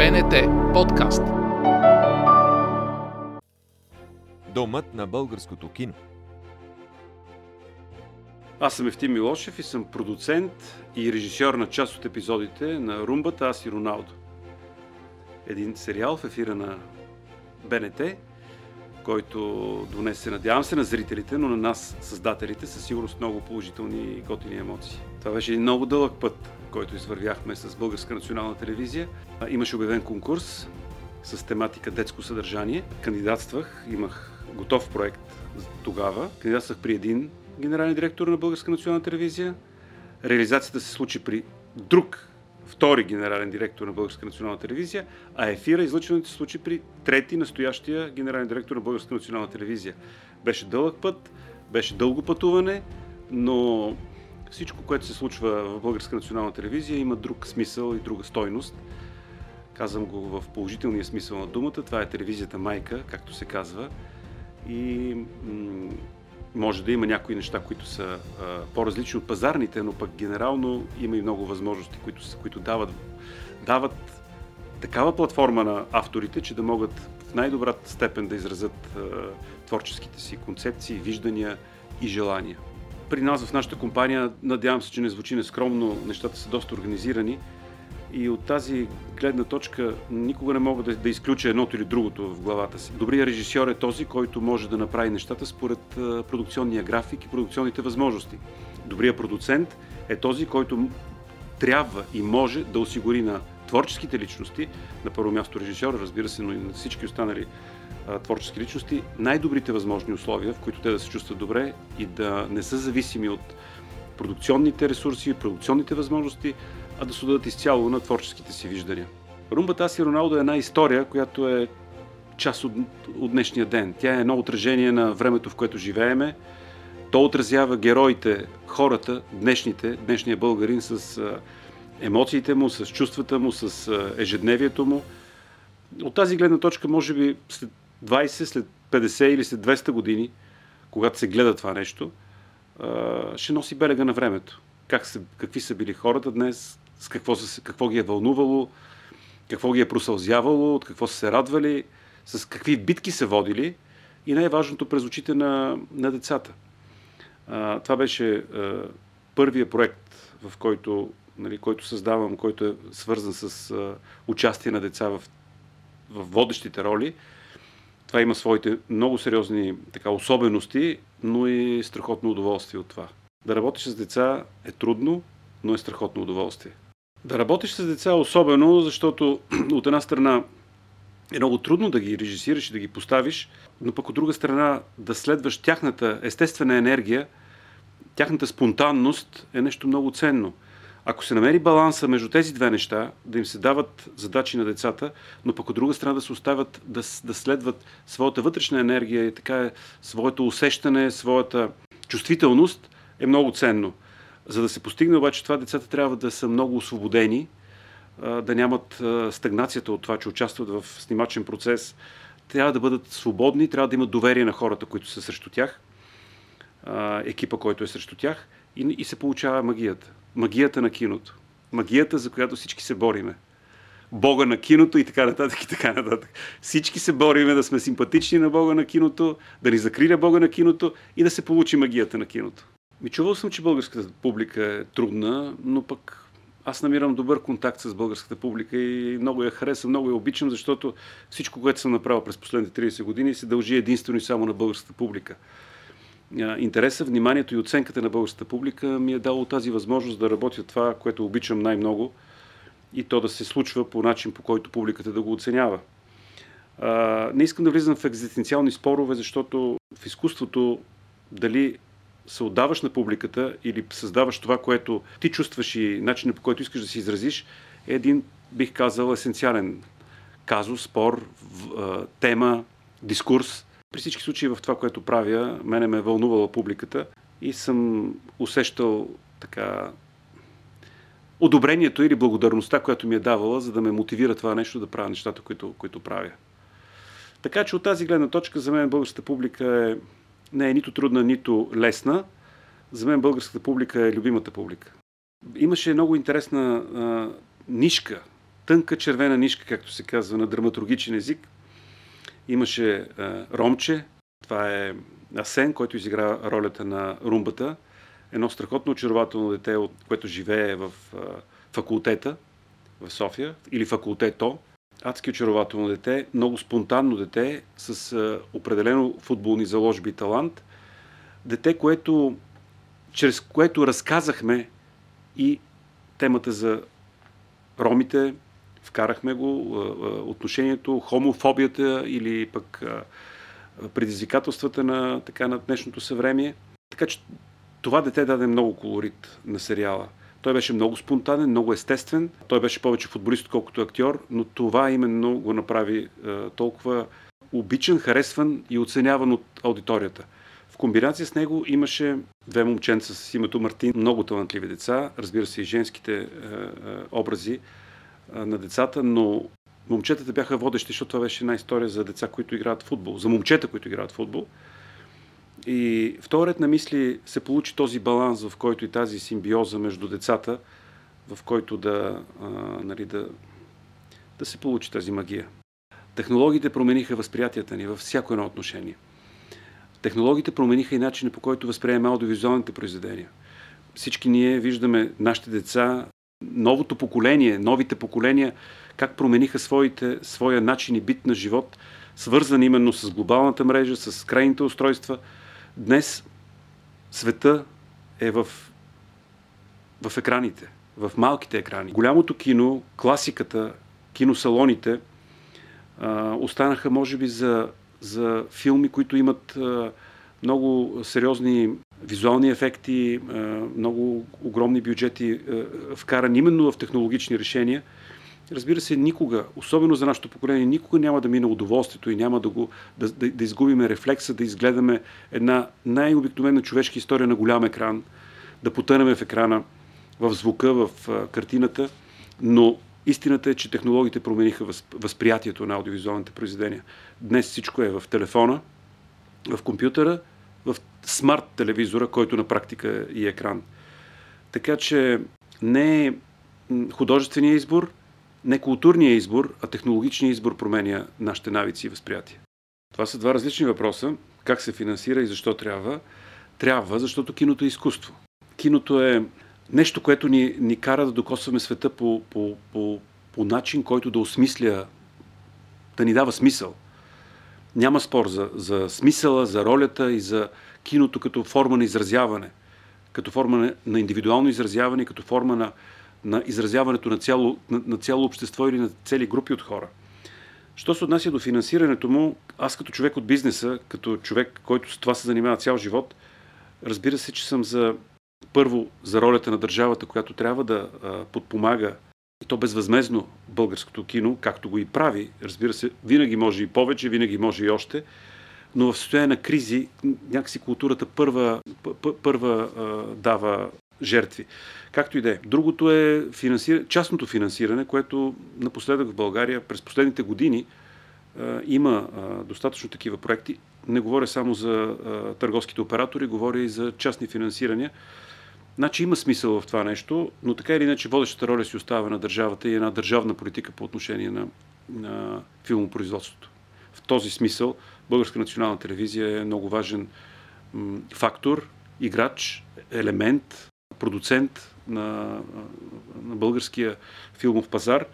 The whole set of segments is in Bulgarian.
БНТ подкаст. Домът на българското кино. Аз съм Евтим Милошев и съм продуцент и режисьор на част от епизодите на Румбата Аз и Роналдо. Един сериал в ефира на БНТ, който донесе, надявам се, на зрителите, но на нас, създателите, със сигурност много положителни и готини емоции. Това беше един много дълъг път, който извървяхме с Българска национална телевизия. Имаше обявен конкурс с тематика детско съдържание. Кандидатствах, имах готов проект тогава. Кандидатствах при един генерален директор на Българска национална телевизия. Реализацията се случи при друг втори генерален директор на Българска национална телевизия, а ефира излъчването се случи при трети настоящия генерален директор на Българска национална телевизия. Беше дълъг път, беше дълго пътуване, но всичко, което се случва в Българска национална телевизия, има друг смисъл и друга стойност. Казвам го в положителния смисъл на думата. Това е телевизията майка, както се казва. И може да има някои неща, които са а, по-различни от пазарните, но пък генерално има и много възможности, които, които дават, дават такава платформа на авторите, че да могат в най-добрата степен да изразят а, творческите си концепции, виждания и желания. При нас в нашата компания, надявам се, че не звучи нескромно, нещата са доста организирани и от тази гледна точка никога не мога да, да изключа едното или другото в главата си. Добрият режисьор е този, който може да направи нещата според продукционния график и продукционните възможности. Добрият продуцент е този, който трябва и може да осигури на творческите личности, на първо място режисьора, разбира се, но и на всички останали творчески личности, най-добрите възможни условия, в които те да се чувстват добре и да не са зависими от продукционните ресурси, продукционните възможности, а да се дадат изцяло на творческите си виждания. Румбата Аси Роналдо е една история, която е част от, от днешния ден. Тя е едно отражение на времето, в което живееме. То отразява героите, хората, днешните, днешния българин с емоциите му, с чувствата му, с ежедневието му. От тази гледна точка, може би след 20, след 50 или след 200 години, когато се гледа това нещо, ще носи белега на времето. Как са, какви са били хората днес, с какво, са, какво ги е вълнувало, какво ги е просълзявало, от какво са се радвали, с какви битки са водили и най-важното през очите на, на децата. А, това беше а, първия проект, в който, нали, който създавам, който е свързан с а, участие на деца в, в водещите роли. Това има своите много сериозни така, особености, но и страхотно удоволствие от това. Да работиш с деца е трудно, но е страхотно удоволствие. Да работиш с деца особено, защото от една страна е много трудно да ги режисираш и да ги поставиш, но пък от друга страна да следваш тяхната естествена енергия, тяхната спонтанност е нещо много ценно. Ако се намери баланса между тези две неща, да им се дават задачи на децата, но пък от друга страна да се оставят да, да следват своята вътрешна енергия и така е, своето усещане, своята чувствителност, е много ценно. За да се постигне обаче това, децата трябва да са много освободени, да нямат стагнацията от това, че участват в снимачен процес. Трябва да бъдат свободни, трябва да имат доверие на хората, които са срещу тях, екипа, който е срещу тях и, се получава магията. Магията на киното. Магията, за която всички се бориме. Бога на киното и така нататък и така нататък. Всички се бориме да сме симпатични на Бога на киното, да ни закриля Бога на киното и да се получи магията на киното. Ми чувал съм, че българската публика е трудна, но пък аз намирам добър контакт с българската публика и много я харесвам, много я обичам, защото всичко, което съм направил през последните 30 години, се дължи единствено и само на българската публика. Интереса, вниманието и оценката на българската публика ми е дало тази възможност да работя това, което обичам най-много и то да се случва по начин, по който публиката да го оценява. не искам да влизам в екзистенциални спорове, защото в изкуството дали се отдаваш на публиката или създаваш това, което ти чувстваш и начинът по който искаш да се изразиш, е един, бих казал, есенциален казус, спор, тема, дискурс. При всички случаи в това, което правя, мене ме е вълнувала публиката и съм усещал така одобрението или благодарността, която ми е давала, за да ме мотивира това нещо да правя нещата, които, които правя. Така че от тази гледна точка за мен българската публика е не е нито трудна, нито лесна. За мен българската публика е любимата публика. Имаше много интересна а, нишка, тънка червена нишка, както се казва на драматургичен език. Имаше а, Ромче, това е Асен, който изигра ролята на румбата. Едно страхотно очарователно дете, което живее в а, факултета в София, или факултето. Адски очарователно дете, много спонтанно дете, с а, определено футболни заложби и талант. Дете, което, чрез което разказахме и темата за ромите, вкарахме го, отношението, хомофобията или пък предизвикателствата на, така, на днешното съвремие. Така че това дете даде много колорит на сериала. Той беше много спонтанен, много естествен. Той беше повече футболист, отколкото актьор, но това именно го направи е, толкова обичан, харесван и оценяван от аудиторията. В комбинация с него имаше две момченца с името Мартин, много талантливи деца, разбира се и женските е, е, образи е, на децата, но момчетата бяха водещи, защото това беше една история за деца, които играят футбол, за момчета, които играят футбол. И вторият на мисли се получи този баланс, в който и тази симбиоза между децата, в който да, а, нали, да, да се получи тази магия. Технологиите промениха възприятията ни във всяко едно отношение. Технологиите промениха и начина по който възприемаме аудиовизуалните произведения. Всички ние виждаме нашите деца, новото поколение, новите поколения, как промениха своите, своя начин и бит на живот, свързан именно с глобалната мрежа, с крайните устройства. Днес света е в, в екраните, в малките екрани. Голямото кино, класиката, киносалоните а, останаха, може би, за, за филми, които имат а, много сериозни визуални ефекти, а, много огромни бюджети, а, вкарани именно в технологични решения – разбира се, никога, особено за нашето поколение, никога няма да мине удоволствието и няма да, го, да, да, да изгубиме рефлекса, да изгледаме една най-обикновена човешка история на голям екран, да потънеме в екрана, в звука, в а, картината, но истината е, че технологиите промениха възприятието на аудиовизуалните произведения. Днес всичко е в телефона, в компютъра, в смарт телевизора, който на практика е и екран. Така че не е художествения избор, не културния избор, а технологичния избор променя нашите навици и възприятия. Това са два различни въпроса. Как се финансира и защо трябва? Трябва, защото киното е изкуство. Киното е нещо, което ни, ни кара да докосваме света по, по, по, по начин, който да осмисля, да ни дава смисъл. Няма спор за, за смисъла, за ролята и за киното като форма на изразяване, като форма на, индивидуално изразяване, като форма на, на изразяването на цяло, на, на цяло общество или на цели групи от хора. Що се отнася до финансирането му, аз като човек от бизнеса, като човек, който с това се занимава цял живот, разбира се, че съм за първо за ролята на държавата, която трябва да а, подпомага и то безвъзмезно българското кино, както го и прави. Разбира се, винаги може и повече, винаги може и още, но в състояние на кризи някакси културата първа, първа а, дава жертви. Както и да е. Другото е финансир... частното финансиране, което напоследък в България през последните години а, има а, достатъчно такива проекти. Не говоря само за а, търговските оператори, говоря и за частни финансирания. Значи има смисъл в това нещо, но така или иначе водещата роля си остава на държавата и една държавна политика по отношение на, на филмопроизводството. В този смисъл Българска национална телевизия е много важен м, фактор, играч, елемент, продуцент на, на българския филмов пазар,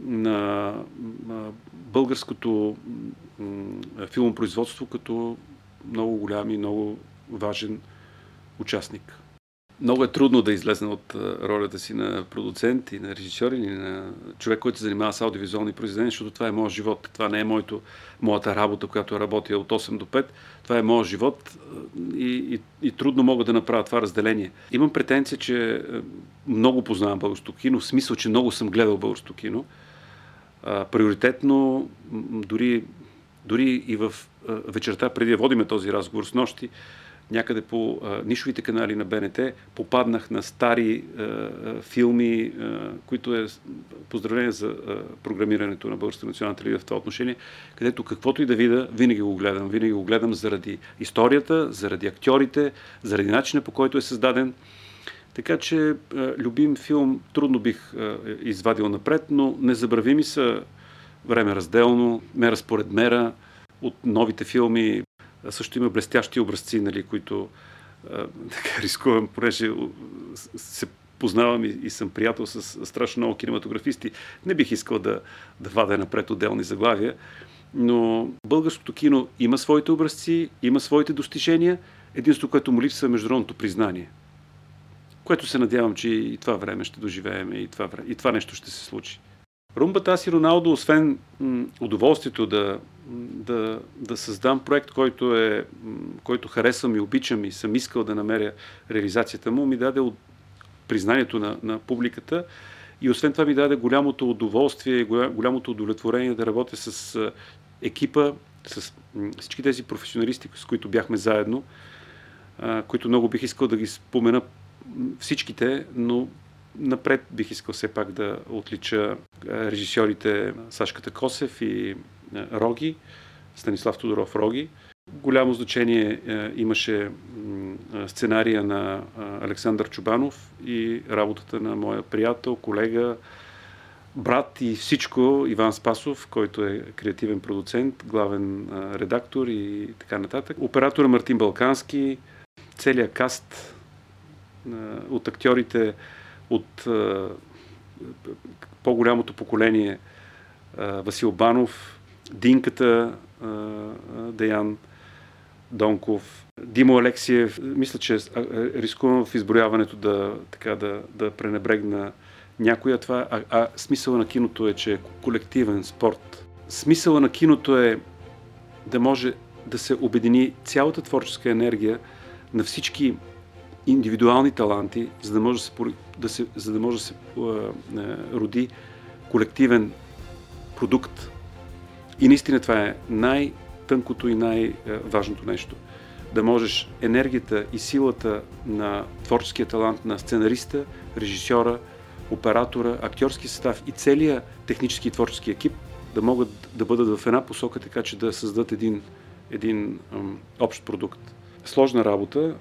на, на българското филмопроизводство като много голям и много важен участник. Много е трудно да излезе от ролята си на продуцент и на режисьор или на човек, който се занимава с аудиовизуални произведения, защото това е моят живот. Това не е моето, моята работа, която работя от 8 до 5. Това е моят живот и, и, и трудно мога да направя това разделение. Имам претенция, че много познавам българското кино, в смисъл, че много съм гледал българското кино. Приоритетно, дори, дори и в вечерта, преди да водиме този разговор с нощи, някъде по а, нишовите канали на БНТ попаднах на стари а, а, филми, а, които е поздравление за а, програмирането на Българската национална телевизия в това отношение, където каквото и да видя, винаги го гледам. Винаги го гледам заради историята, заради актьорите, заради начина по който е създаден. Така че любим филм трудно бих извадил напред, но незабравими са време разделно, мера според мера, от новите филми. Също има блестящи образци, нали, които така рискувам, понеже се познавам и, и съм приятел с страшно много кинематографисти. Не бих искал да, да вадя напред отделни заглавия, но българското кино има своите образци, има своите достижения. Единството, което му липсва е международното признание. Което се надявам, че и това време ще доживеем и това, и това нещо ще се случи. Румбата аз и Роналдо, освен м, удоволствието да, да, да създам проект, който, е, който харесвам и обичам и съм искал да намеря реализацията му, ми даде от признанието на, на публиката. И освен това ми даде голямото удоволствие, голямото удовлетворение да работя с екипа, с всички тези професионалисти, с които бяхме заедно, които много бих искал да ги спомена всичките, но напред бих искал все пак да отлича режисьорите Сашката Косев и Роги, Станислав Тодоров Роги. Голямо значение имаше сценария на Александър Чубанов и работата на моя приятел, колега, брат и всичко Иван Спасов, който е креативен продуцент, главен редактор и така нататък. Оператора Мартин Балкански, целият каст от актьорите от по-голямото поколение Васил Банов, Динката Деян Донков, Димо Алексиев. Мисля, че рискувам в изброяването да, така, да, да пренебрегна някоя това. А, а смисъла на киното е, че е колективен спорт. Смисъла на киното е да може да се обедини цялата творческа енергия на всички индивидуални таланти, за да може да се, да се, за да може да се роди колективен продукт. И наистина това е най-тънкото и най-важното нещо. Да можеш енергията и силата на творческия талант на сценариста, режисьора, оператора, актьорски състав и целият технически и творчески екип да могат да бъдат в една посока, така че да създадат един, един ъм, общ продукт. Сложна работа,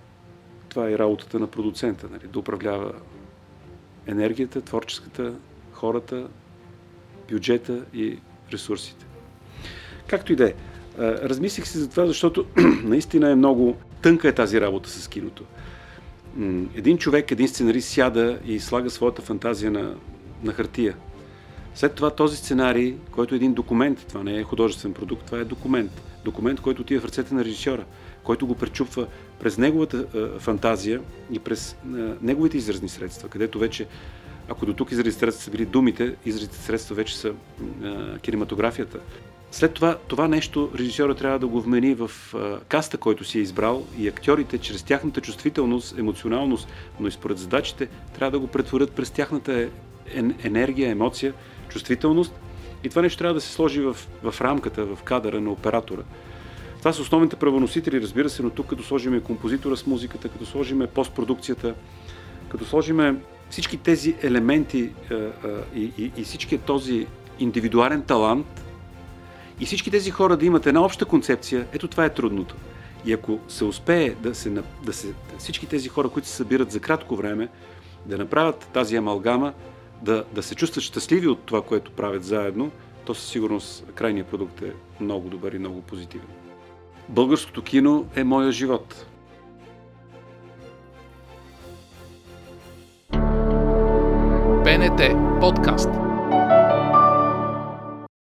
това е работата на продуцента, нали, да управлява енергията, творческата, хората, бюджета и ресурсите. Както и да е. Размислих се за това, защото наистина е много тънка е тази работа с киното. Един човек, един сценарист сяда и слага своята фантазия на, на хартия. След това този сценарий, който е един документ, това не е художествен продукт, това е документ. Документ, който отива в ръцете на режисьора, който го пречупва през неговата а, фантазия и през а, неговите изразни средства, където вече, ако до тук изразни средства са били думите, изразните средства вече са а, кинематографията. След това, това нещо режисьора трябва да го вмени в а, каста, който си е избрал и актьорите, чрез тяхната чувствителност, емоционалност, но и според задачите, трябва да го претворят през тяхната енергия, емоция, чувствителност. И това нещо трябва да се сложи в, в рамката, в кадъра на оператора. Това са основните правоносители, разбира се, но тук като сложиме композитора с музиката, като сложиме постпродукцията, като сложиме всички тези елементи а, а, и, и, и всички този индивидуален талант и всички тези хора да имат една обща концепция, ето това е трудното. И ако се успее да се, да се всички тези хора, които се събират за кратко време, да направят тази амалгама, да, да се чувстват щастливи от това, което правят заедно, то със сигурност крайният продукт е много добър и много позитивен. Българското кино е моя живот. БНТ подкаст.